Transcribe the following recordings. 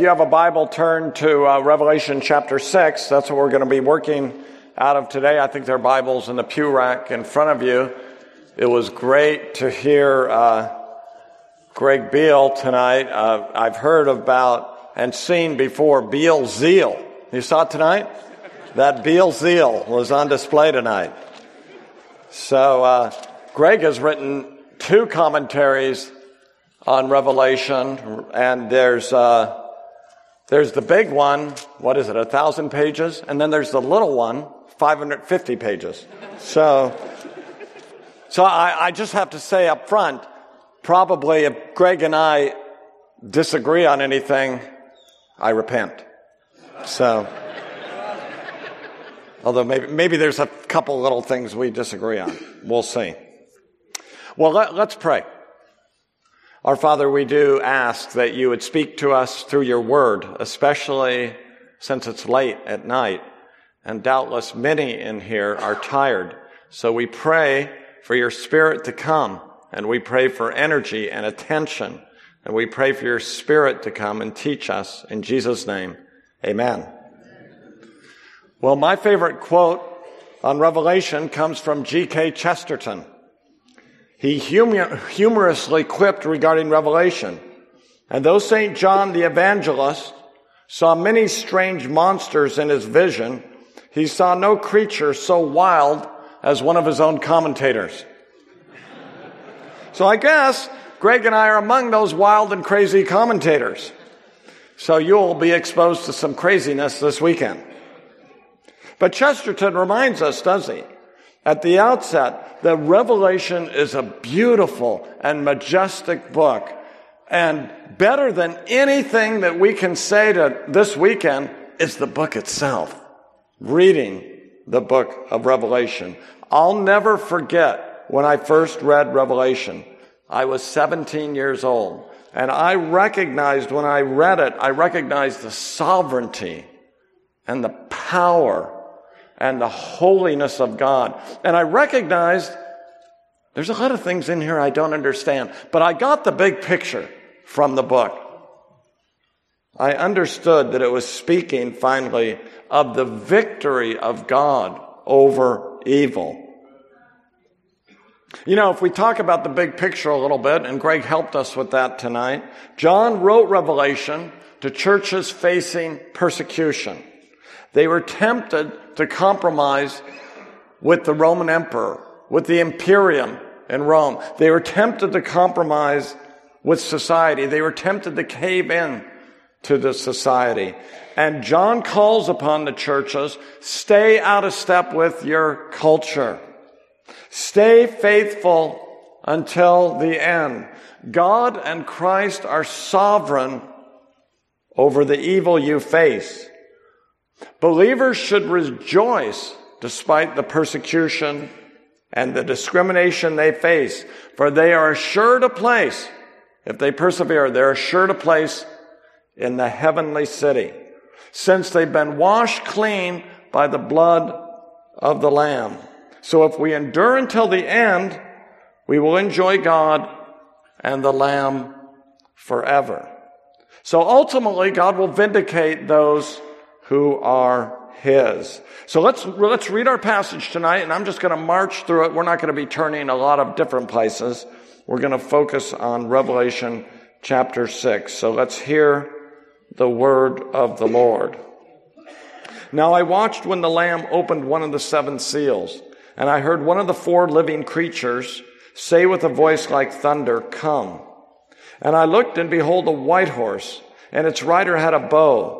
you have a Bible, turn to uh, Revelation chapter 6. That's what we're going to be working out of today. I think there are Bibles in the pew rack in front of you. It was great to hear uh, Greg Beale tonight. Uh, I've heard about and seen before Beale Zeal. You saw it tonight? That Beale Zeal was on display tonight. So, uh, Greg has written two commentaries on Revelation, and there's uh, there's the big one. What is it? A thousand pages, and then there's the little one, 550 pages. So, so I, I just have to say up front, probably if Greg and I disagree on anything, I repent. So, although maybe, maybe there's a couple little things we disagree on. We'll see. Well, let, let's pray. Our Father, we do ask that you would speak to us through your word, especially since it's late at night, and doubtless many in here are tired. So we pray for your spirit to come, and we pray for energy and attention and we pray for your spirit to come and teach us. In Jesus' name, amen. Well, my favorite quote on Revelation comes from G.K. Chesterton. He humor- humorously quipped regarding Revelation. And though St. John the Evangelist saw many strange monsters in his vision, he saw no creature so wild as one of his own commentators. So I guess Greg and I are among those wild and crazy commentators. So you'll be exposed to some craziness this weekend. But Chesterton reminds us, does he? At the outset, that Revelation is a beautiful and majestic book. And better than anything that we can say to this weekend is the book itself. Reading the book of Revelation. I'll never forget when I first read Revelation. I was 17 years old. And I recognized when I read it, I recognized the sovereignty and the power and the holiness of God. And I recognized there's a lot of things in here I don't understand, but I got the big picture from the book. I understood that it was speaking finally of the victory of God over evil. You know, if we talk about the big picture a little bit, and Greg helped us with that tonight, John wrote Revelation to churches facing persecution. They were tempted to compromise with the Roman emperor, with the imperium in Rome. They were tempted to compromise with society. They were tempted to cave in to the society. And John calls upon the churches, stay out of step with your culture. Stay faithful until the end. God and Christ are sovereign over the evil you face. Believers should rejoice despite the persecution and the discrimination they face, for they are assured a place, if they persevere, they're assured a place in the heavenly city, since they've been washed clean by the blood of the Lamb. So if we endure until the end, we will enjoy God and the Lamb forever. So ultimately, God will vindicate those who are His. So let's, let's read our passage tonight, and I'm just going to march through it. We're not going to be turning a lot of different places. We're going to focus on Revelation chapter 6. So let's hear the word of the Lord. Now I watched when the Lamb opened one of the seven seals. And I heard one of the four living creatures say with a voice like thunder, Come. And I looked, and behold, a white horse, and its rider had a bow,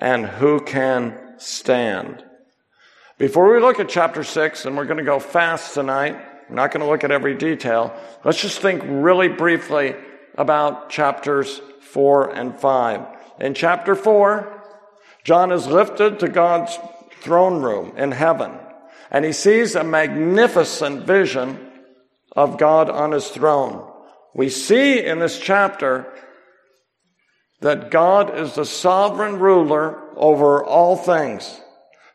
and who can stand? Before we look at chapter 6, and we're going to go fast tonight, we're not going to look at every detail. Let's just think really briefly about chapters 4 and 5. In chapter 4, John is lifted to God's throne room in heaven, and he sees a magnificent vision of God on his throne. We see in this chapter that God is the sovereign ruler over all things.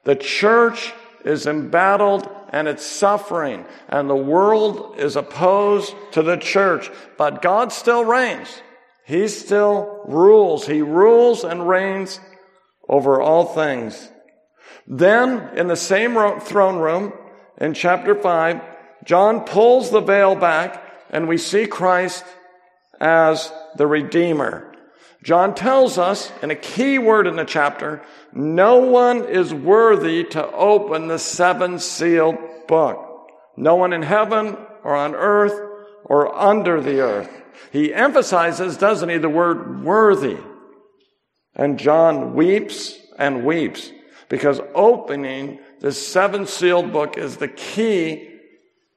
The church is embattled and it's suffering, and the world is opposed to the church, but God still reigns. He still rules. He rules and reigns over all things. Then, in the same throne room, in chapter 5, John pulls the veil back and we see Christ as the Redeemer. John tells us, in a key word in the chapter, no one is worthy to open the seven sealed book. No one in heaven or on earth or under the earth. He emphasizes, doesn't he, the word worthy. And John weeps and weeps because opening the seven sealed book is the key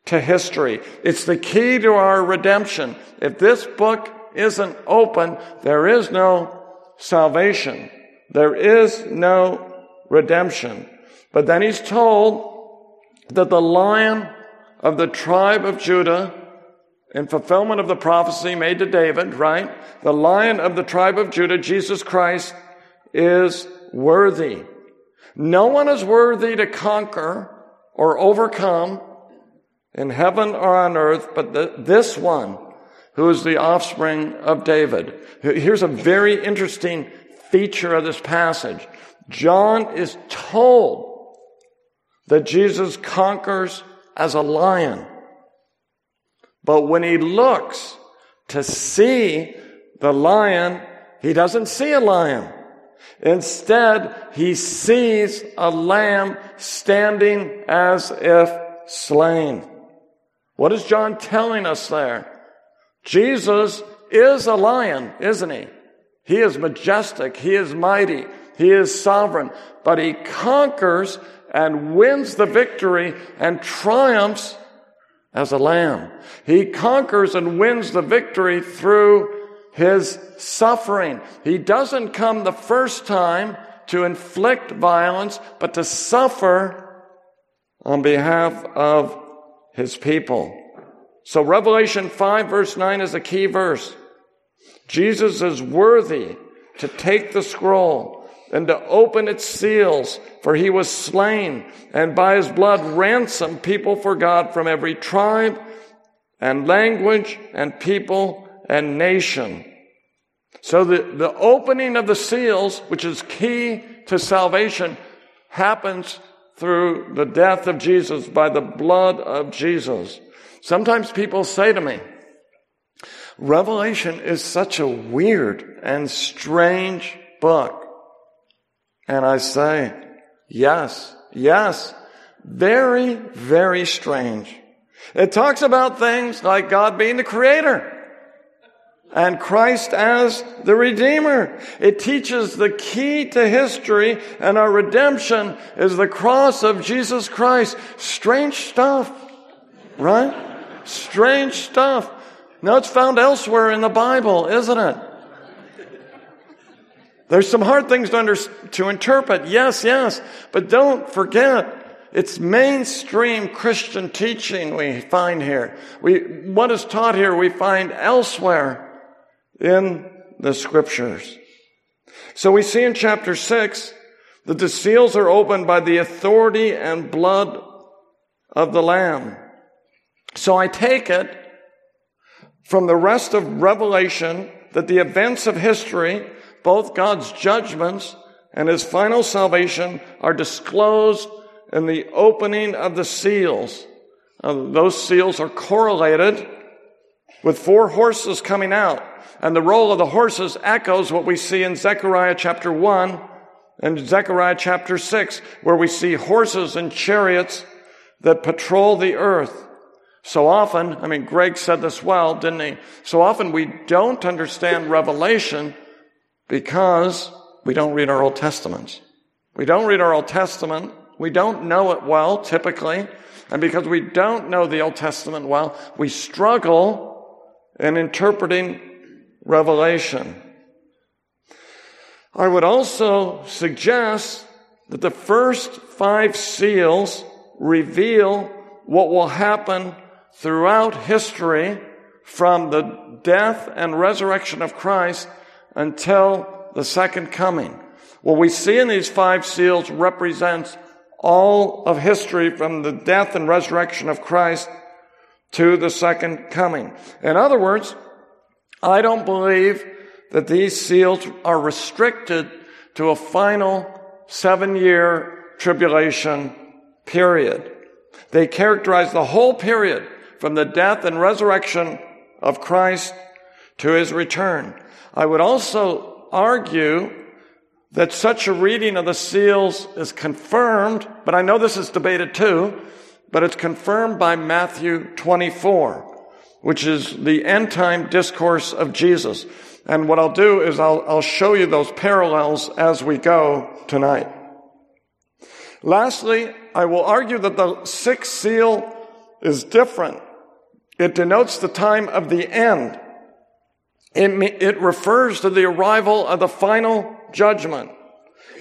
to history. It's the key to our redemption. If this book isn't open, there is no salvation. There is no redemption. But then he's told that the lion of the tribe of Judah in fulfillment of the prophecy made to David, right? The lion of the tribe of Judah, Jesus Christ, is worthy. No one is worthy to conquer or overcome in heaven or on earth, but the, this one who is the offspring of David. Here's a very interesting feature of this passage. John is told that Jesus conquers as a lion. But when he looks to see the lion, he doesn't see a lion. Instead, he sees a lamb standing as if slain. What is John telling us there? Jesus is a lion, isn't he? He is majestic. He is mighty. He is sovereign. But he conquers and wins the victory and triumphs as a lamb. He conquers and wins the victory through his suffering. He doesn't come the first time to inflict violence, but to suffer on behalf of his people. So Revelation 5 verse 9 is a key verse. Jesus is worthy to take the scroll and to open its seals, for he was slain, and by his blood ransomed people for God from every tribe and language and people and nation. So the, the opening of the seals, which is key to salvation, happens through the death of Jesus, by the blood of Jesus. Sometimes people say to me, Revelation is such a weird and strange book. And I say, yes, yes, very, very strange. It talks about things like God being the creator and Christ as the Redeemer. It teaches the key to history and our redemption is the cross of Jesus Christ. Strange stuff, right? Strange stuff. Now it's found elsewhere in the Bible, isn't it? There's some hard things to, under, to interpret. Yes, yes. But don't forget, it's mainstream Christian teaching we find here. We, what is taught here we find elsewhere in the scriptures. So we see in chapter six that the seals are opened by the authority and blood of the Lamb. So I take it from the rest of Revelation that the events of history, both God's judgments and his final salvation, are disclosed in the opening of the seals. Uh, those seals are correlated with four horses coming out. And the role of the horses echoes what we see in Zechariah chapter 1 and Zechariah chapter 6, where we see horses and chariots that patrol the earth. So often, I mean, Greg said this well, didn't he? So often we don't understand Revelation because we don't read our Old Testaments. We don't read our Old Testament we don't know it well, typically. And because we don't know the Old Testament well, we struggle in interpreting Revelation. I would also suggest that the first five seals reveal what will happen throughout history from the death and resurrection of Christ until the second coming. What we see in these five seals represents all of history from the death and resurrection of Christ to the second coming. In other words, I don't believe that these seals are restricted to a final seven year tribulation period. They characterize the whole period from the death and resurrection of Christ to his return. I would also argue that such a reading of the seals is confirmed, but I know this is debated too, but it's confirmed by Matthew 24, which is the end time discourse of Jesus. And what I'll do is I'll, I'll show you those parallels as we go tonight. Lastly, I will argue that the sixth seal is different. It denotes the time of the end. It, it refers to the arrival of the final judgment.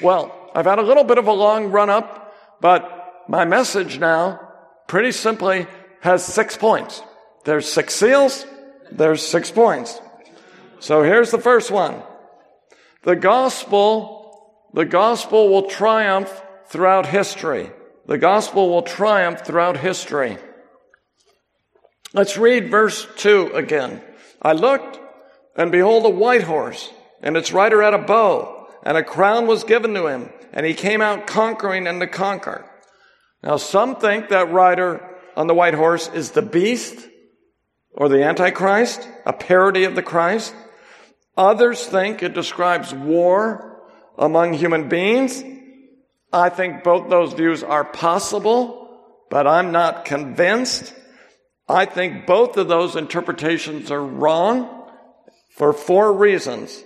Well, I've had a little bit of a long run up, but my message now, pretty simply, has six points. There's six seals, there's six points. So here's the first one. The gospel, the gospel will triumph throughout history. The gospel will triumph throughout history. Let's read verse 2 again. I looked, and behold, a white horse, and its rider had a bow and a crown was given to him, and he came out conquering and to conquer. Now, some think that rider on the white horse is the beast or the Antichrist, a parody of the Christ. Others think it describes war among human beings. I think both those views are possible, but I'm not convinced. I think both of those interpretations are wrong for four reasons.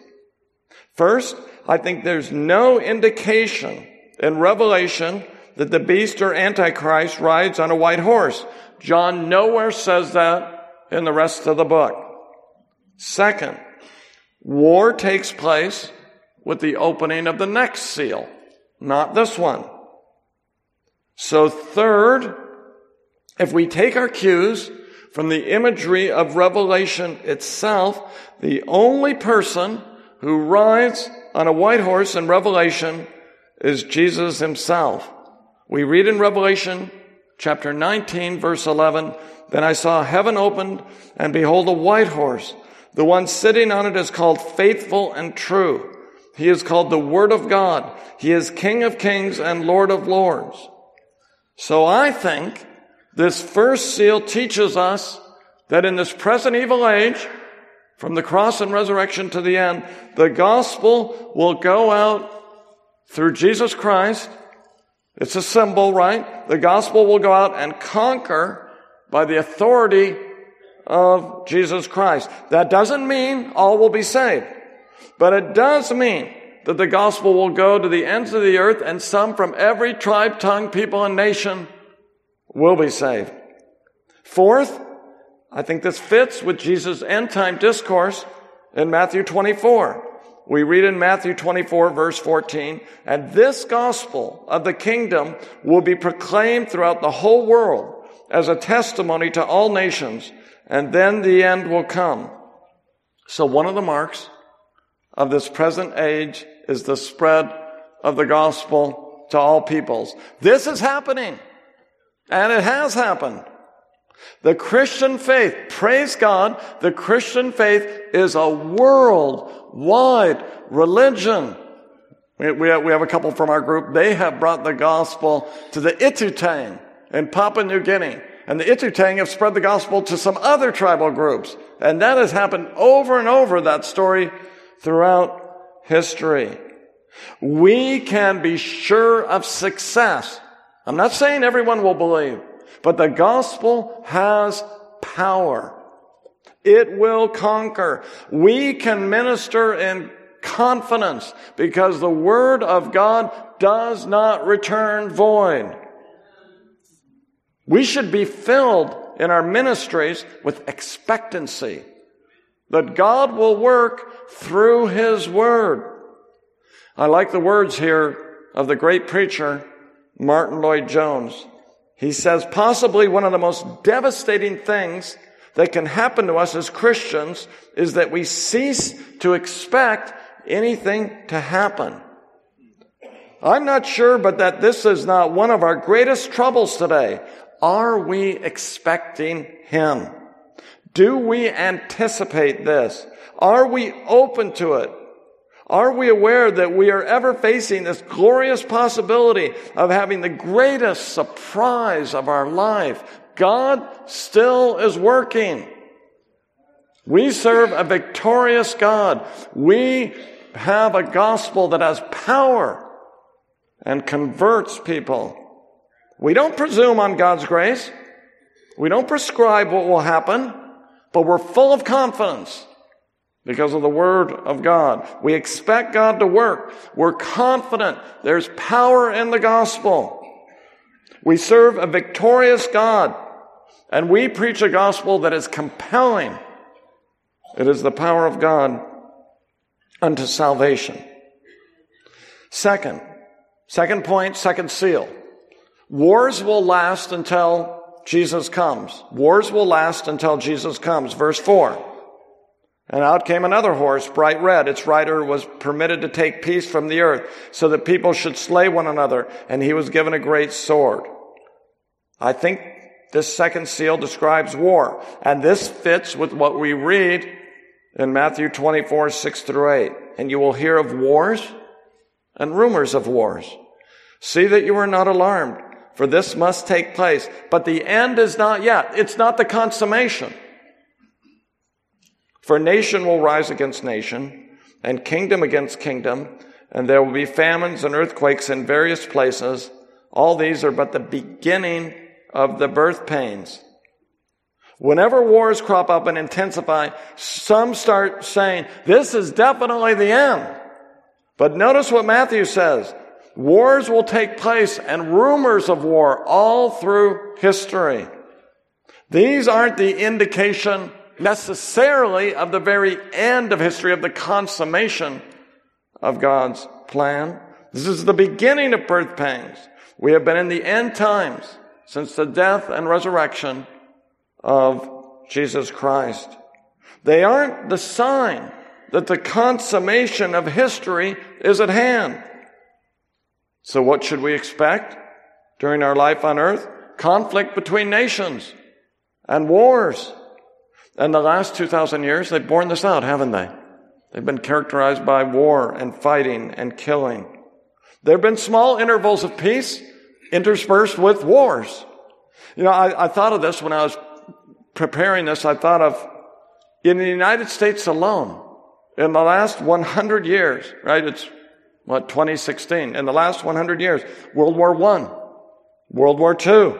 First, I think there's no indication in Revelation that the beast or antichrist rides on a white horse. John nowhere says that in the rest of the book. Second, war takes place with the opening of the next seal, not this one. So third, if we take our cues from the imagery of Revelation itself, the only person who rides on a white horse in Revelation is Jesus himself. We read in Revelation chapter 19 verse 11, Then I saw heaven opened and behold a white horse. The one sitting on it is called faithful and true. He is called the Word of God. He is King of kings and Lord of lords. So I think This first seal teaches us that in this present evil age, from the cross and resurrection to the end, the gospel will go out through Jesus Christ. It's a symbol, right? The gospel will go out and conquer by the authority of Jesus Christ. That doesn't mean all will be saved, but it does mean that the gospel will go to the ends of the earth and some from every tribe, tongue, people, and nation will be saved. Fourth, I think this fits with Jesus' end time discourse in Matthew 24. We read in Matthew 24 verse 14, and this gospel of the kingdom will be proclaimed throughout the whole world as a testimony to all nations, and then the end will come. So one of the marks of this present age is the spread of the gospel to all peoples. This is happening. And it has happened. The Christian faith, praise God, the Christian faith is a worldwide religion. We, have a couple from our group. They have brought the gospel to the Itutang in Papua New Guinea. And the Itutang have spread the gospel to some other tribal groups. And that has happened over and over, that story, throughout history. We can be sure of success I'm not saying everyone will believe, but the gospel has power. It will conquer. We can minister in confidence because the word of God does not return void. We should be filled in our ministries with expectancy that God will work through His Word. I like the words here of the great preacher Martyn Lloyd-Jones. He says possibly one of the most devastating things that can happen to us as Christians is that we cease to expect anything to happen. I'm not sure, but that this is not one of our greatest troubles today. Are we expecting Him? Do we anticipate this? Are we open to it? Are we aware that we are ever facing this glorious possibility of having the greatest surprise of our life? God still is working. We serve a victorious God. We have a gospel that has power and converts people. We don't presume on God's grace. We don't prescribe what will happen, but we're full of confidence because of the Word of God. We expect God to work. We're confident there's power in the gospel. We serve a victorious God, and we preach a gospel that is compelling. It is the power of God unto salvation. Second, second point, second seal. Wars will last until Jesus comes. Wars will last until Jesus comes. Verse 4. And out came another horse, bright red. Its rider was permitted to take peace from the earth, so that people should slay one another, and he was given a great sword. I think this second seal describes war, and this fits with what we read in Matthew 24, 6 through 8. And you will hear of wars and rumors of wars. See that you are not alarmed, for this must take place, but the end is not yet. It's not the consummation. For nation will rise against nation, and kingdom against kingdom, and there will be famines and earthquakes in various places. All these are but the beginning of the birth pains. Whenever wars crop up and intensify, some start saying, this is definitely the end. But notice what Matthew says. Wars will take place and rumors of war all through history. These aren't the indication necessarily of the very end of history, of the consummation of God's plan. This is the beginning of birth pangs. We have been in the end times since the death and resurrection of Jesus Christ. They aren't the sign that the consummation of history is at hand. So what should we expect during our life on earth? Conflict between nations and wars and the last 2,000 years, they've borne this out, haven't they? They've been characterized by war and fighting and killing. There have been small intervals of peace interspersed with wars. You know, I, I thought of this when I was preparing this. I thought of in the United States alone, in the last 100 years, right? It's what, 2016. In the last 100 years, World War I, World War II,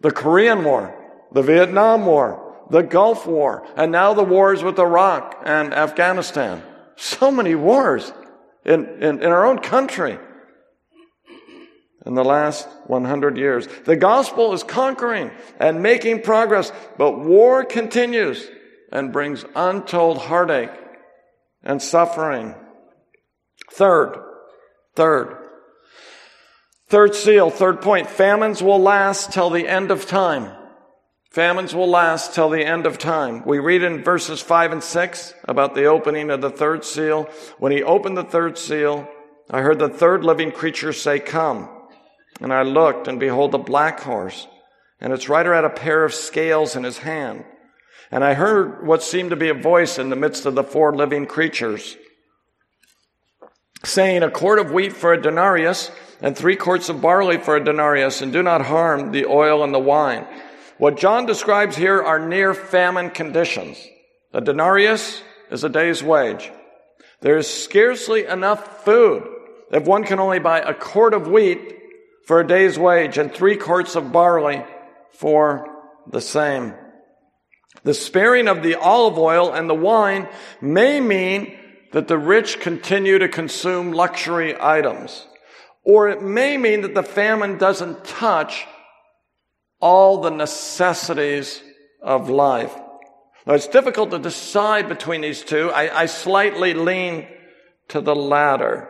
the Korean War, the Vietnam War, the Gulf War, and now the wars with Iraq and Afghanistan. So many wars in, in, in our own country in the last 100 years. The gospel is conquering and making progress, but war continues and brings untold heartache and suffering. Third, third, third seal, third point, famines will last till the end of time. Famines will last till the end of time. We read in verses 5 and 6 about the opening of the third seal. When he opened the third seal, I heard the third living creature say, Come. And I looked, and behold, a black horse, and its rider had a pair of scales in his hand. And I heard what seemed to be a voice in the midst of the four living creatures, saying, A quart of wheat for a denarius, and three quarts of barley for a denarius, and do not harm the oil and the wine what John describes here are near famine conditions. A denarius is a day's wage. There is scarcely enough food if one can only buy a quart of wheat for a day's wage and three quarts of barley for the same. The sparing of the olive oil and the wine may mean that the rich continue to consume luxury items. Or it may mean that the famine doesn't touch all the necessities of life. Now, it's difficult to decide between these two. I, I slightly lean to the latter.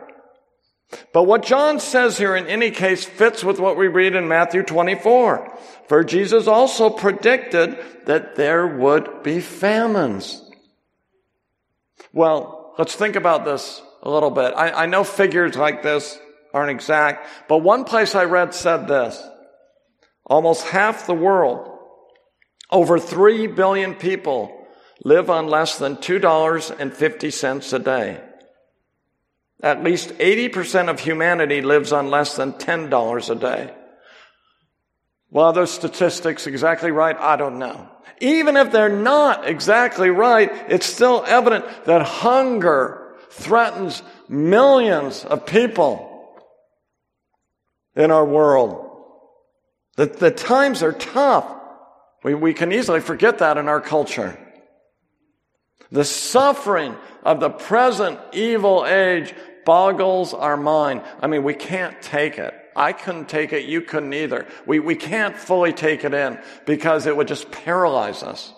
But what John says here in any case fits with what we read in Matthew 24. For Jesus also predicted that there would be famines. Well, let's think about this a little bit. I, I know figures like this aren't exact, but one place I read said this. Almost half the world, over 3 billion people, live on less than $2.50 a day. At least 80% of humanity lives on less than $10 a day. Well, those statistics exactly right? I don't know. Even if they're not exactly right, it's still evident that hunger threatens millions of people in our world. The, the times are tough. We, we can easily forget that in our culture. The suffering of the present evil age boggles our mind. I mean, we can't take it. I couldn't take it. You couldn't either. We, we can't fully take it in because it would just paralyze us.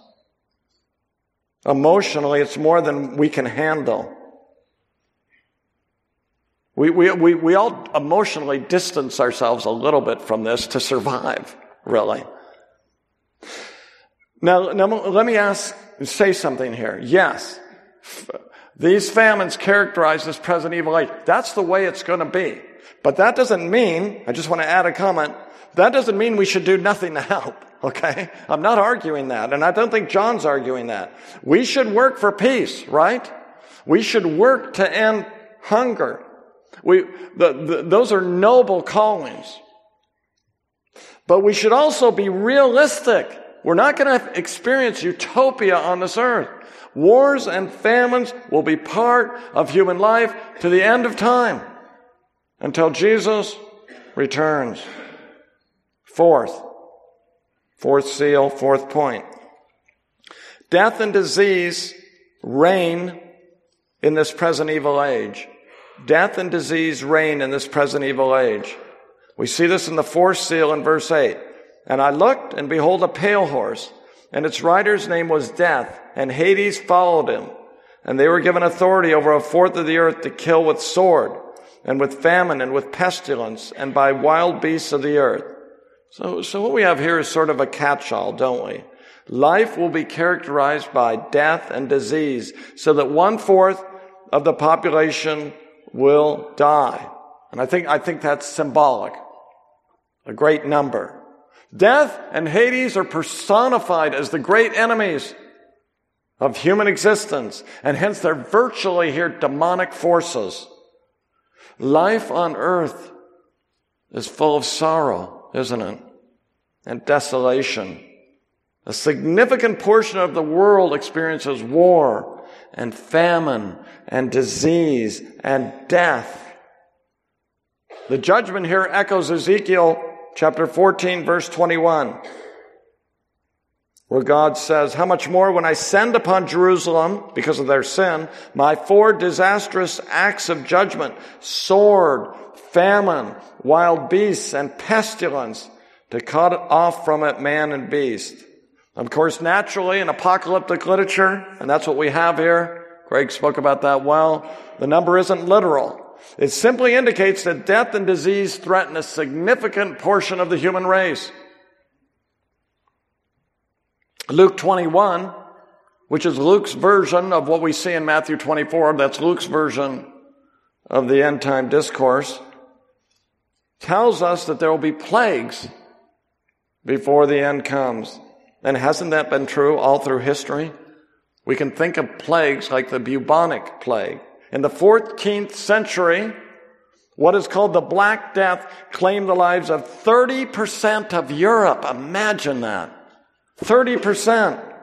Emotionally, it's more than we can handle. We, we, we, we all emotionally distance ourselves a little bit from this to survive, really. Now, now let me ask, say something here. Yes, these famines characterize this present evil age. That's the way it's going to be. But that doesn't mean, I just want to add a comment, that doesn't mean we should do nothing to help. Okay? I'm not arguing that, and I don't think John's arguing that. We should work for peace, right? We should work to end hunger. We, the, the, those are noble callings. But we should also be realistic. We're not going to experience utopia on this earth. Wars and famines will be part of human life to the end of time until Jesus returns. Fourth, fourth seal, fourth point. Death and disease reign in this present evil age. Death and disease reign in this present evil age. We see this in the fourth seal in verse 8. And I looked, and behold, a pale horse, and its rider's name was Death, and Hades followed him. And they were given authority over a fourth of the earth to kill with sword, and with famine, and with pestilence, and by wild beasts of the earth. So, so what we have here is sort of a catch-all, don't we? Life will be characterized by death and disease, so that one fourth of the population will die. And I think, I think that's symbolic. A great number. Death and Hades are personified as the great enemies of human existence, and hence they're virtually here demonic forces. Life on earth is full of sorrow, isn't it? and desolation. A significant portion of the world experiences war and famine and disease and death. The judgment here echoes Ezekiel chapter 14 verse 21 where God says, how much more when I send upon Jerusalem, because of their sin, my four disastrous acts of judgment, sword, famine, wild beasts, and pestilence, to cut off from it man and beast. Of course, naturally, in apocalyptic literature, and that's what we have here, Greg spoke about that well, the number isn't literal. It simply indicates that death and disease threaten a significant portion of the human race. Luke 21, which is Luke's version of what we see in Matthew 24, that's Luke's version of the end time discourse, tells us that there will be plagues before the end comes. And hasn't that been true all through history? We can think of plagues like the bubonic plague. In the 14th century, what is called the Black Death claimed the lives of 30% of Europe. Imagine that. 30%.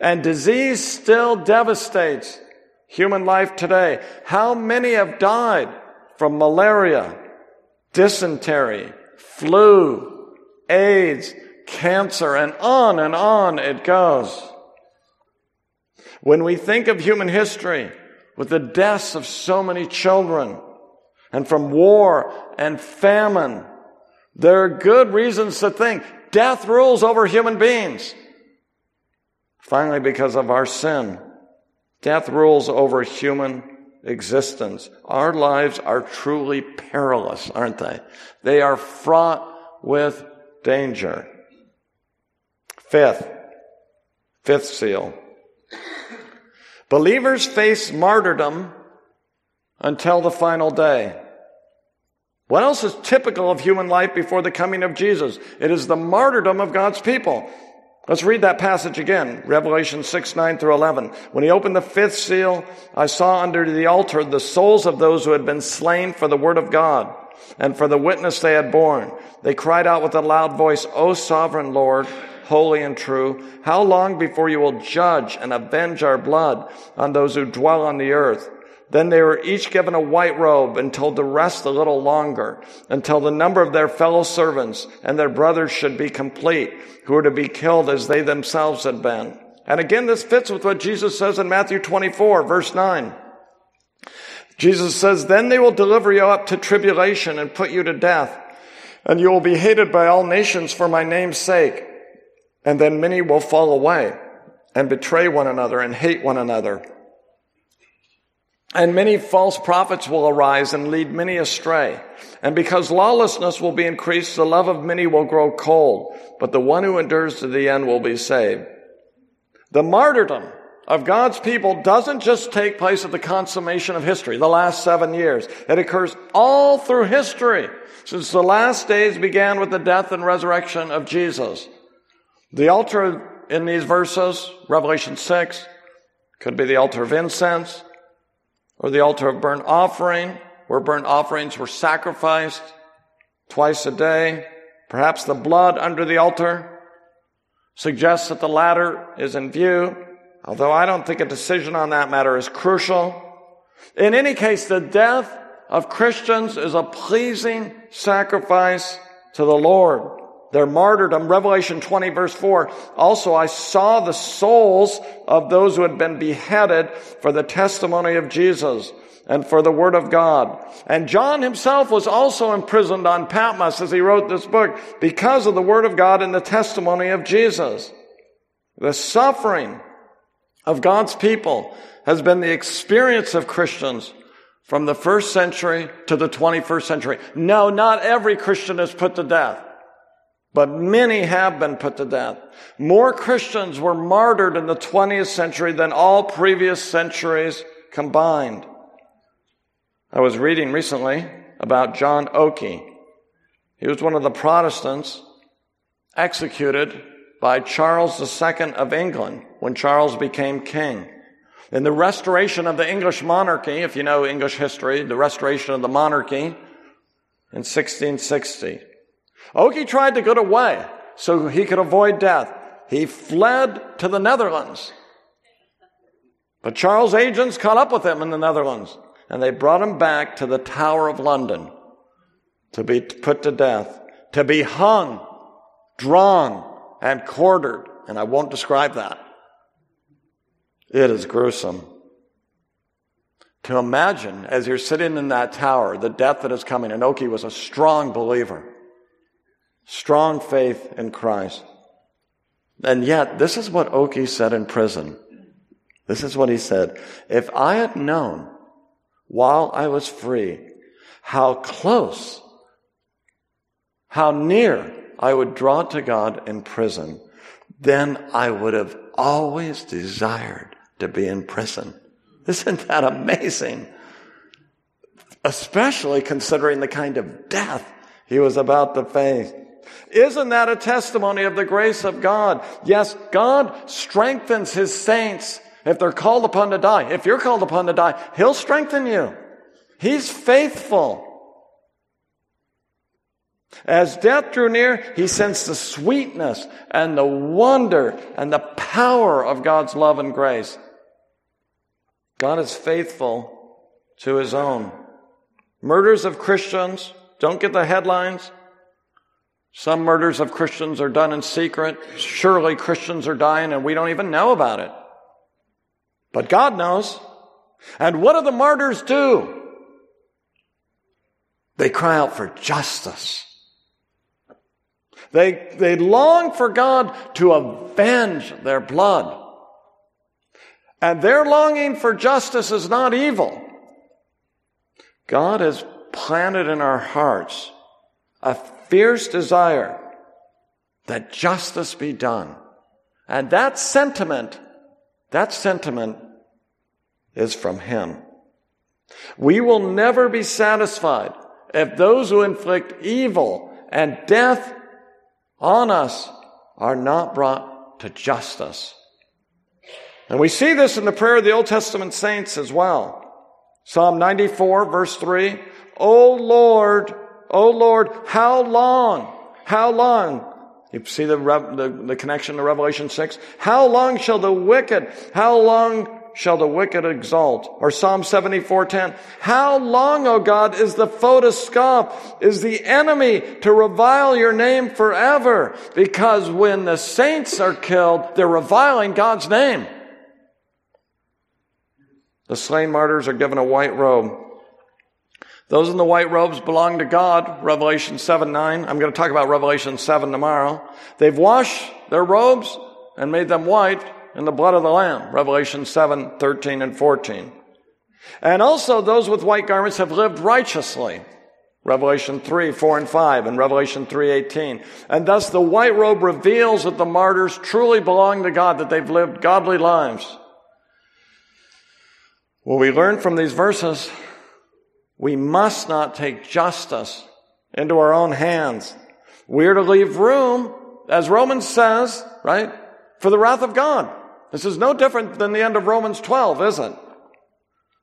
And disease still devastates human life today. How many have died from malaria, dysentery, flu, AIDS, cancer, and on and on it goes. When we think of human history with the deaths of so many children and from war and famine, there are good reasons to think Death rules over human beings. Finally, because of our sin, death rules over human existence. Our lives are truly perilous, aren't they? They are fraught with danger. Fifth, fifth seal. Believers face martyrdom until the final day. What else is typical of human life before the coming of Jesus? It is the martyrdom of God's people. Let's read that passage again. Revelation 6, 9 through 11. When he opened the fifth seal, I saw under the altar the souls of those who had been slain for the word of God and for the witness they had borne. They cried out with a loud voice, O sovereign Lord, holy and true, how long before you will judge and avenge our blood on those who dwell on the earth? Then they were each given a white robe and told to rest a little longer until the number of their fellow servants and their brothers should be complete, who were to be killed as they themselves had been. And again, this fits with what Jesus says in Matthew 24, verse 9. Jesus says, Then they will deliver you up to tribulation and put you to death, and you will be hated by all nations for my name's sake. And then many will fall away and betray one another and hate one another. And many false prophets will arise and lead many astray. And because lawlessness will be increased, the love of many will grow cold, but the one who endures to the end will be saved. The martyrdom of God's people doesn't just take place at the consummation of history, the last seven years. It occurs all through history, since the last days began with the death and resurrection of Jesus. The altar in these verses, Revelation 6, could be the altar of incense, or the altar of burnt offering, where burnt offerings were sacrificed twice a day. Perhaps the blood under the altar suggests that the latter is in view, although I don't think a decision on that matter is crucial. In any case, the death of Christians is a pleasing sacrifice to the Lord their martyrdom. Revelation 20 verse 4. Also I saw the souls of those who had been beheaded for the testimony of Jesus and for the word of God. And John himself was also imprisoned on Patmos as he wrote this book because of the word of God and the testimony of Jesus. The suffering of God's people has been the experience of Christians from the first century to the 21st century. No, not every Christian is put to death but many have been put to death. More Christians were martyred in the 20th century than all previous centuries combined. I was reading recently about John Okey. He was one of the Protestants executed by Charles II of England when Charles became king. In the restoration of the English monarchy, if you know English history, the restoration of the monarchy in 1660. Okey tried to get away. so he could avoid death. He fled to the Netherlands. But Charles' agents caught up with him in the Netherlands and they brought him back to the Tower of London to be put to death, to be hung, drawn, and quartered. And I won't describe that. It is gruesome. To imagine as you're sitting in that tower, the death that is coming. And Okey was a strong believer, strong faith in Christ. And yet, this is what Okey said in prison. This is what he said. If I had known while I was free how close, how near I would draw to God in prison, then I would have always desired to be in prison. Isn't that amazing? Especially considering the kind of death he was about to face. Isn't that a testimony of the grace of God? Yes, God strengthens his saints if they're called upon to die. If you're called upon to die, he'll strengthen you. He's faithful. As death drew near, he sensed the sweetness and the wonder and the power of God's love and grace. God is faithful to his own. Murders of Christians don't get the headlines. Some murders of Christians are done in secret. Surely Christians are dying and we don't even know about it. But God knows. And what do the martyrs do? They cry out for justice. They, they long for God to avenge their blood. And their longing for justice is not evil. God has planted in our hearts a fierce desire that justice be done. And that sentiment, that sentiment is from Him. We will never be satisfied if those who inflict evil and death on us are not brought to justice. And we see this in the prayer of the Old Testament saints as well. Psalm 94 verse 3. O Lord, O Lord, how long, how long? You see the, the, the connection to Revelation 6? How long shall the wicked, how long shall the wicked exalt. Or Psalm 74:10. How long, O God, is the foe to scoff? Is the enemy to revile your name forever? Because when the saints are killed, they're reviling God's name. The slain martyrs are given a white robe. Those in the white robes belong to God, Revelation 7 9. I'm going to talk about Revelation 7 tomorrow. They've washed their robes and made them white in the blood of the Lamb, Revelation 7, 13 and 14. And also those with white garments have lived righteously, Revelation 3, 4 and 5, and Revelation 3, 18. And thus the white robe reveals that the martyrs truly belong to God, that they've lived godly lives. Well, we learn from these verses, we must not take justice into our own hands. We're to leave room, as Romans says, right, for the wrath of God. This is no different than the end of Romans 12, is it?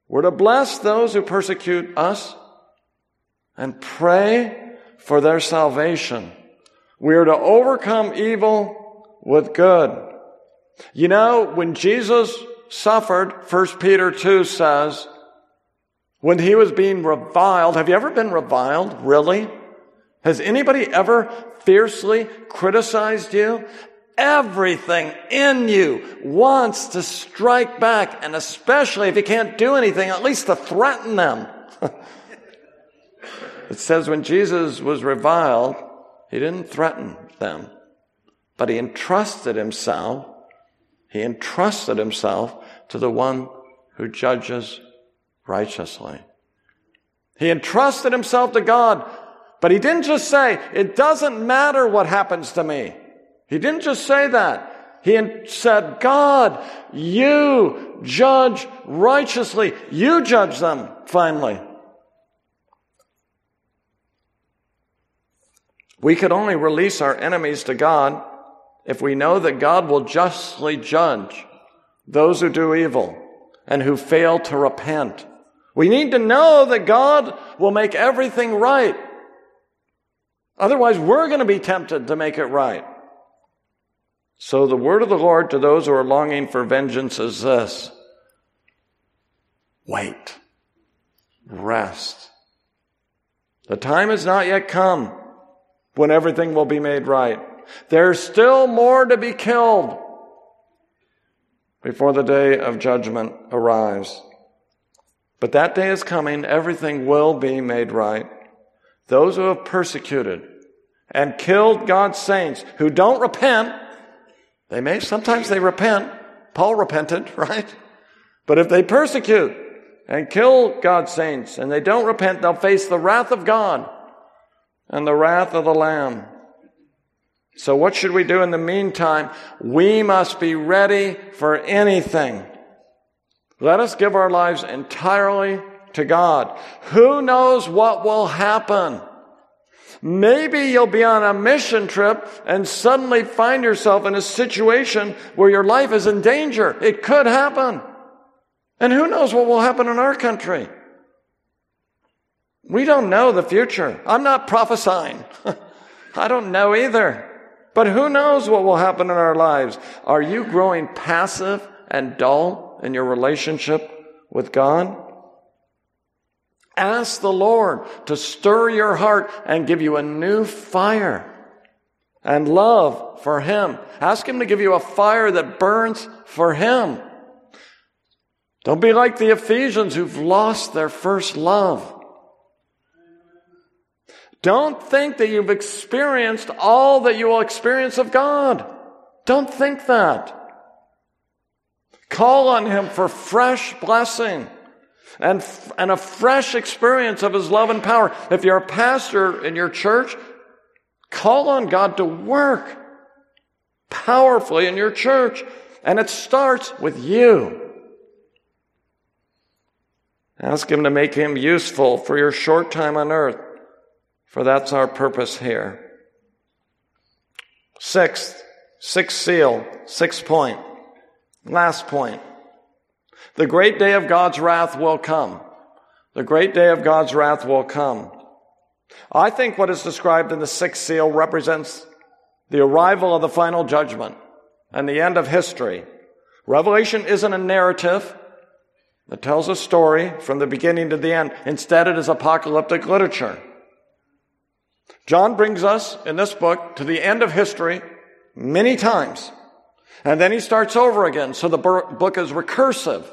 We're to bless those who persecute us and pray for their salvation. We are to overcome evil with good. You know, when Jesus suffered, 1 Peter 2 says, when he was being reviled, have you ever been reviled? Really? Has anybody ever fiercely criticized you? Everything in you wants to strike back, and especially if you can't do anything, at least to threaten them. it says when Jesus was reviled, he didn't threaten them, but he entrusted himself, he entrusted himself to the one who judges righteously. He entrusted himself to God, but he didn't just say, it doesn't matter what happens to me. He didn't just say that. He said, God, you judge righteously. You judge them finally. We could only release our enemies to God if we know that God will justly judge those who do evil and who fail to repent. We need to know that God will make everything right. Otherwise, we're going to be tempted to make it right. So the word of the Lord to those who are longing for vengeance is this. Wait. Rest. The time has not yet come when everything will be made right. There's still more to be killed before the day of judgment arrives. But that day is coming. Everything will be made right. Those who have persecuted and killed God's saints who don't repent they may, sometimes they repent. Paul repented, right? But if they persecute and kill God's saints and they don't repent, they'll face the wrath of God and the wrath of the Lamb. So what should we do in the meantime? We must be ready for anything. Let us give our lives entirely to God. Who knows what will happen? Maybe you'll be on a mission trip and suddenly find yourself in a situation where your life is in danger. It could happen. And who knows what will happen in our country? We don't know the future. I'm not prophesying. I don't know either. But who knows what will happen in our lives? Are you growing passive and dull in your relationship with God? Ask the Lord to stir your heart and give you a new fire and love for Him. Ask Him to give you a fire that burns for Him. Don't be like the Ephesians who've lost their first love. Don't think that you've experienced all that you will experience of God. Don't think that. Call on Him for fresh blessing and, and a fresh experience of His love and power. If you're a pastor in your church, call on God to work powerfully in your church. And it starts with you. Ask Him to make Him useful for your short time on earth, for that's our purpose here. Sixth, sixth seal, sixth point, last point. The great day of God's wrath will come. The great day of God's wrath will come. I think what is described in the sixth seal represents the arrival of the final judgment and the end of history. Revelation isn't a narrative that tells a story from the beginning to the end. Instead, it is apocalyptic literature. John brings us in this book to the end of history many times. And then he starts over again. So the book is recursive.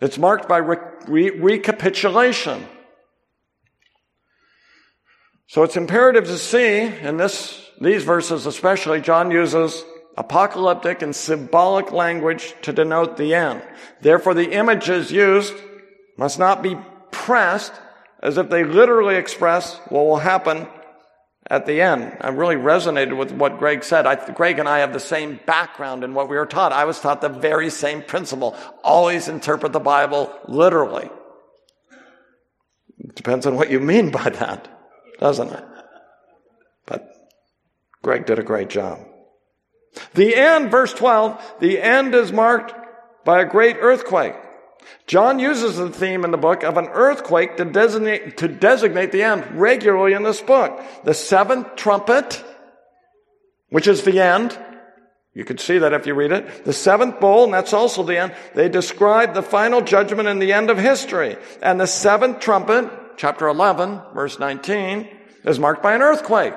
It's marked by re- re- recapitulation. So it's imperative to see in this, these verses especially, John uses apocalyptic and symbolic language to denote the end. Therefore, the images used must not be pressed as if they literally express what will happen at the end. I really resonated with what Greg said. I, Greg and I have the same background in what we were taught. I was taught the very same principle. Always interpret the Bible literally. It depends on what you mean by that, doesn't it? But Greg did a great job. The end, verse 12, the end is marked by a great earthquake. John uses the theme in the book of an earthquake to designate, to designate the end regularly in this book. The seventh trumpet, which is the end. You could see that if you read it. The seventh bowl, and that's also the end. They describe the final judgment and the end of history. And the seventh trumpet, chapter 11, verse 19, is marked by an earthquake.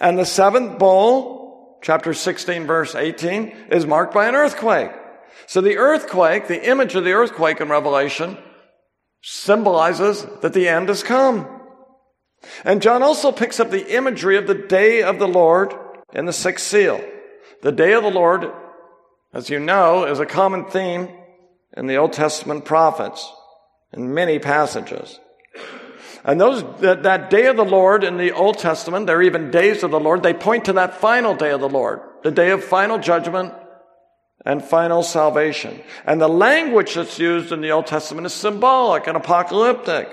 And the seventh bowl, chapter 16, verse 18, is marked by an earthquake. So the earthquake, the image of the earthquake in Revelation, symbolizes that the end has come. And John also picks up the imagery of the day of the Lord in the sixth seal. The day of the Lord, as you know, is a common theme in the Old Testament prophets in many passages. And those, that, that day of the Lord in the Old Testament, there are even days of the Lord, they point to that final day of the Lord, the day of final judgment and final salvation. And the language that's used in the Old Testament is symbolic and apocalyptic.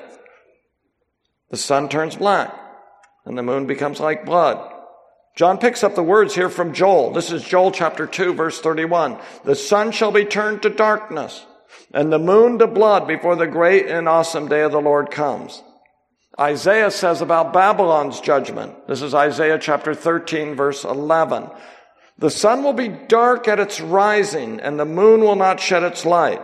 The sun turns black and the moon becomes like blood. John picks up the words here from Joel. This is Joel chapter 2 verse 31. The sun shall be turned to darkness and the moon to blood before the great and awesome day of the Lord comes. Isaiah says about Babylon's judgment. This is Isaiah chapter 13 verse 11. The sun will be dark at its rising and the moon will not shed its light.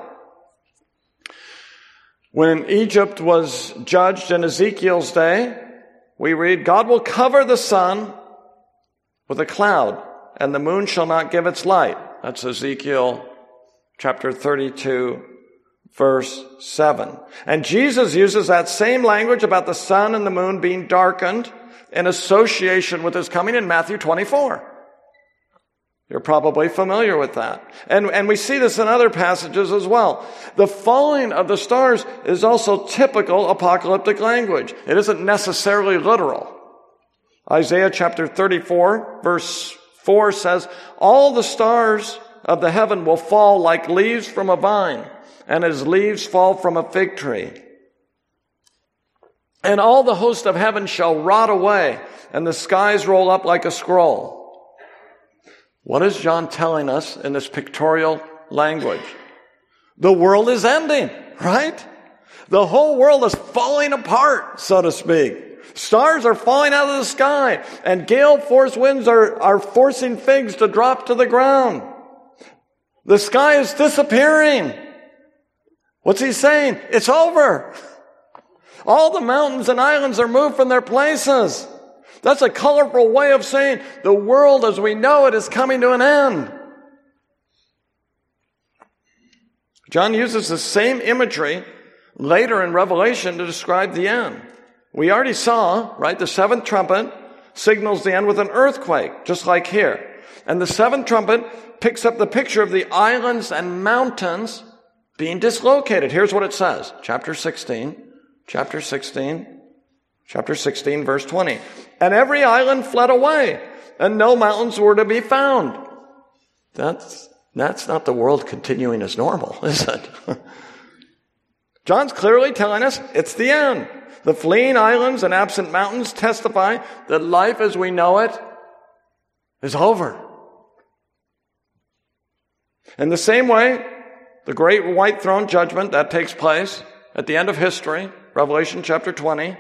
When Egypt was judged in Ezekiel's day, we read, God will cover the sun with a cloud and the moon shall not give its light. That's Ezekiel chapter 32 verse 7. And Jesus uses that same language about the sun and the moon being darkened in association with his coming in Matthew 24. You're probably familiar with that. And, and we see this in other passages as well. The falling of the stars is also typical apocalyptic language. It isn't necessarily literal. Isaiah chapter 34 verse 4 says, all the stars of the heaven will fall like leaves from a vine and as leaves fall from a fig tree. And all the host of heaven shall rot away and the skies roll up like a scroll. What is John telling us in this pictorial language? The world is ending, right? The whole world is falling apart, so to speak. Stars are falling out of the sky and gale force winds are, are forcing figs to drop to the ground. The sky is disappearing. What's he saying? It's over. All the mountains and islands are moved from their places. That's a colorful way of saying the world as we know it is coming to an end. John uses the same imagery later in Revelation to describe the end. We already saw, right, the seventh trumpet signals the end with an earthquake, just like here. And the seventh trumpet picks up the picture of the islands and mountains being dislocated. Here's what it says. Chapter 16. Chapter 16. Chapter 16 verse 20. And every island fled away and no mountains were to be found. That's, that's not the world continuing as normal, is it? John's clearly telling us it's the end. The fleeing islands and absent mountains testify that life as we know it is over. In the same way, the great white throne judgment that takes place at the end of history, Revelation chapter 20,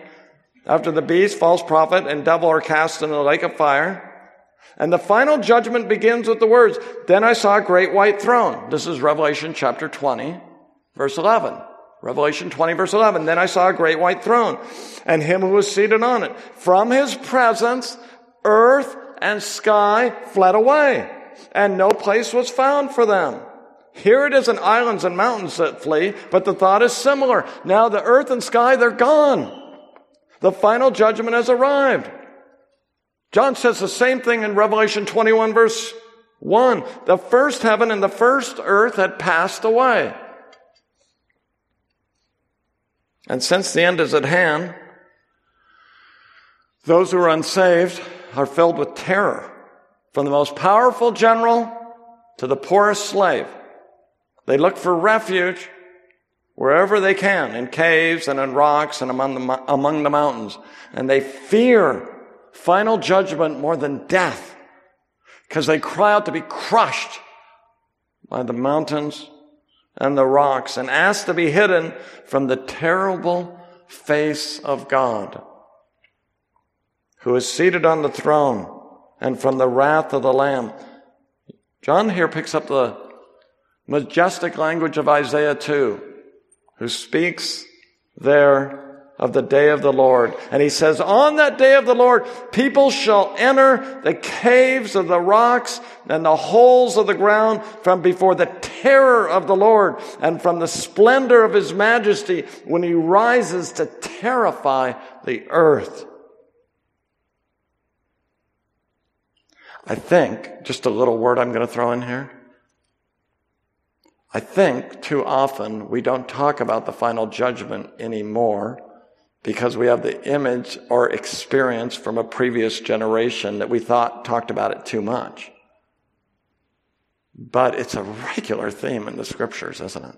after the beast, false prophet, and devil are cast into the lake of fire. And the final judgment begins with the words, Then I saw a great white throne. This is Revelation chapter 20, verse 11. Revelation 20, verse 11. Then I saw a great white throne, and him who was seated on it. From his presence, earth and sky fled away, and no place was found for them. Here it is in islands and mountains that flee, but the thought is similar. Now the earth and sky, they're gone. The final judgment has arrived. John says the same thing in Revelation 21 verse 1. The first heaven and the first earth had passed away. And since the end is at hand, those who are unsaved are filled with terror from the most powerful general to the poorest slave. They look for refuge wherever they can, in caves and in rocks and among the, among the mountains. And they fear final judgment more than death because they cry out to be crushed by the mountains and the rocks and ask to be hidden from the terrible face of God who is seated on the throne and from the wrath of the Lamb. John here picks up the majestic language of Isaiah 2, who speaks there of the day of the Lord. And he says, on that day of the Lord, people shall enter the caves of the rocks and the holes of the ground from before the terror of the Lord and from the splendor of his majesty when he rises to terrify the earth. I think, just a little word I'm going to throw in here. I think too often we don't talk about the final judgment anymore because we have the image or experience from a previous generation that we thought talked about it too much. But it's a regular theme in the scriptures, isn't it?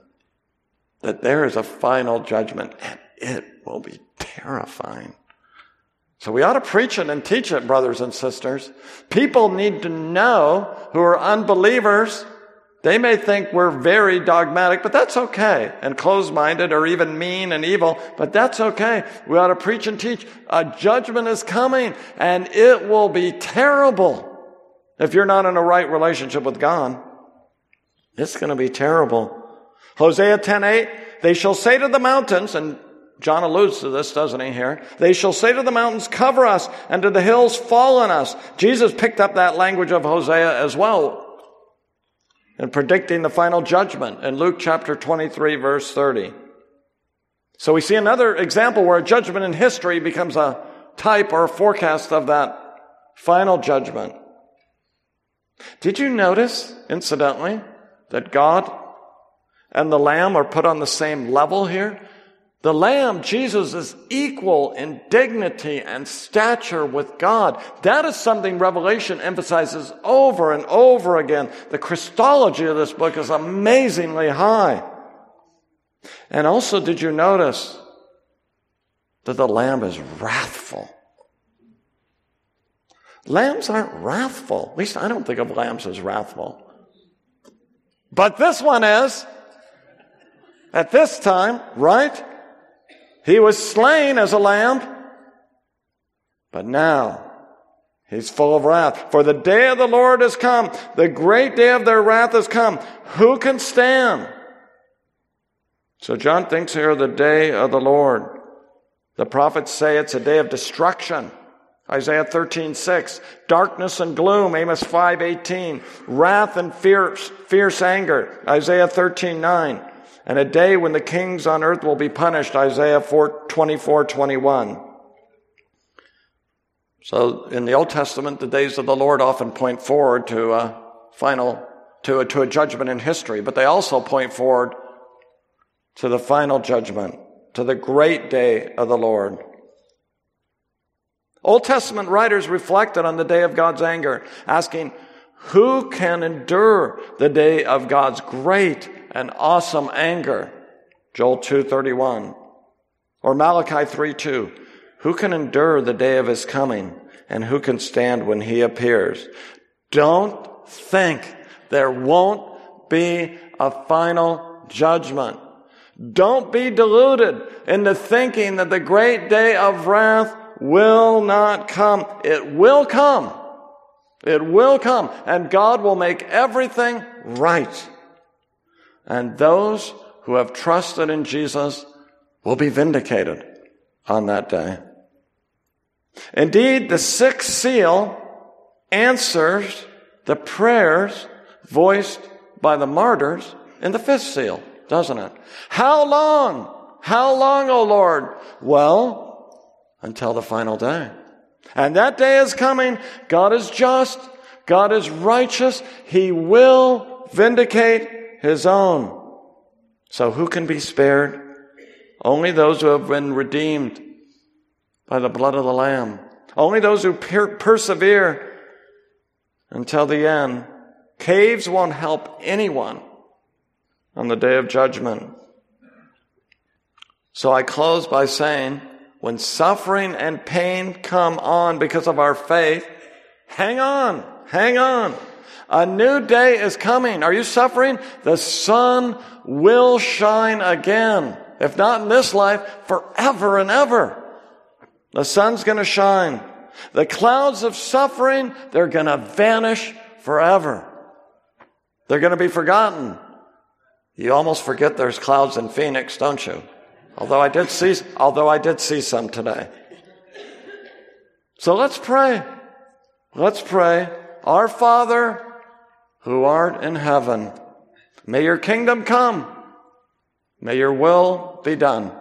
That there is a final judgment and it will be terrifying. So we ought to preach it and teach it, brothers and sisters. People need to know who are unbelievers They may think we're very dogmatic, but that's okay, and closed-minded or even mean and evil, but that's okay. We ought to preach and teach. A judgment is coming, and it will be terrible if you're not in a right relationship with God. It's going to be terrible. Hosea 10:8, they shall say to the mountains, and John alludes to this, doesn't he, here? They shall say to the mountains, cover us, and to the hills, fall on us. Jesus picked up that language of Hosea as well and predicting the final judgment in Luke chapter 23 verse 30. So we see another example where a judgment in history becomes a type or a forecast of that final judgment. Did you notice, incidentally, that God and the Lamb are put on the same level here? The Lamb, Jesus, is equal in dignity and stature with God. That is something Revelation emphasizes over and over again. The Christology of this book is amazingly high. And also, did you notice that the Lamb is wrathful? Lambs aren't wrathful. At least I don't think of lambs as wrathful. But this one is. At this time, right? He was slain as a lamb, but now he's full of wrath. For the day of the Lord has come. The great day of their wrath has come. Who can stand? So John thinks here the day of the Lord. The prophets say it's a day of destruction. Isaiah 13, 6. Darkness and gloom, Amos 5, 18. Wrath and fierce, fierce anger, Isaiah 13, 9 and a day when the kings on earth will be punished, Isaiah 4, 24, 21. So in the Old Testament, the days of the Lord often point forward to a final, to a, to a judgment in history, but they also point forward to the final judgment, to the great day of the Lord. Old Testament writers reflected on the day of God's anger, asking, who can endure the day of God's great and awesome anger. Joel 2:31 or Malachi 3:2. Who can endure the day of his coming and who can stand when he appears? Don't think there won't be a final judgment. Don't be deluded into thinking that the great day of wrath will not come. It will come. It will come and God will make everything right. And those who have trusted in Jesus will be vindicated on that day. Indeed, the sixth seal answers the prayers voiced by the martyrs in the fifth seal, doesn't it? How long? How long, O Lord? Well, until the final day. And that day is coming. God is just. God is righteous. He will vindicate his own. So who can be spared? Only those who have been redeemed by the blood of the Lamb. Only those who per- persevere until the end. Caves won't help anyone on the day of judgment. So I close by saying, when suffering and pain come on because of our faith, hang on, hang on. A new day is coming. Are you suffering? The sun will shine again. If not in this life, forever and ever. The sun's going to shine. The clouds of suffering, they're going to vanish forever. They're going to be forgotten. You almost forget there's clouds in Phoenix, don't you? Although I did see, although I did see some today. So let's pray. Let's pray. Our Father, who art in heaven, may your kingdom come. May your will be done.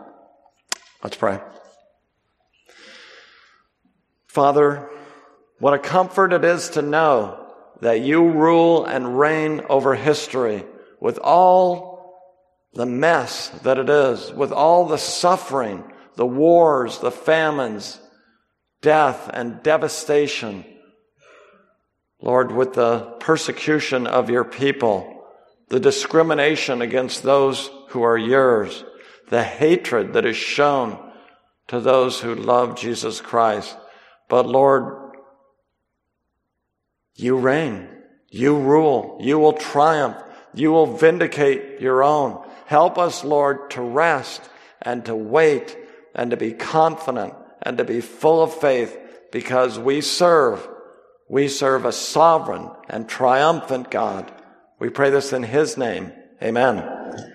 Let's pray. Father, what a comfort it is to know that you rule and reign over history with all the mess that it is, with all the suffering, the wars, the famines, death and devastation Lord, with the persecution of your people, the discrimination against those who are yours, the hatred that is shown to those who love Jesus Christ. But Lord, you reign. You rule. You will triumph. You will vindicate your own. Help us, Lord, to rest and to wait and to be confident and to be full of faith because we serve, we serve a sovereign and triumphant God. We pray this in His name. Amen.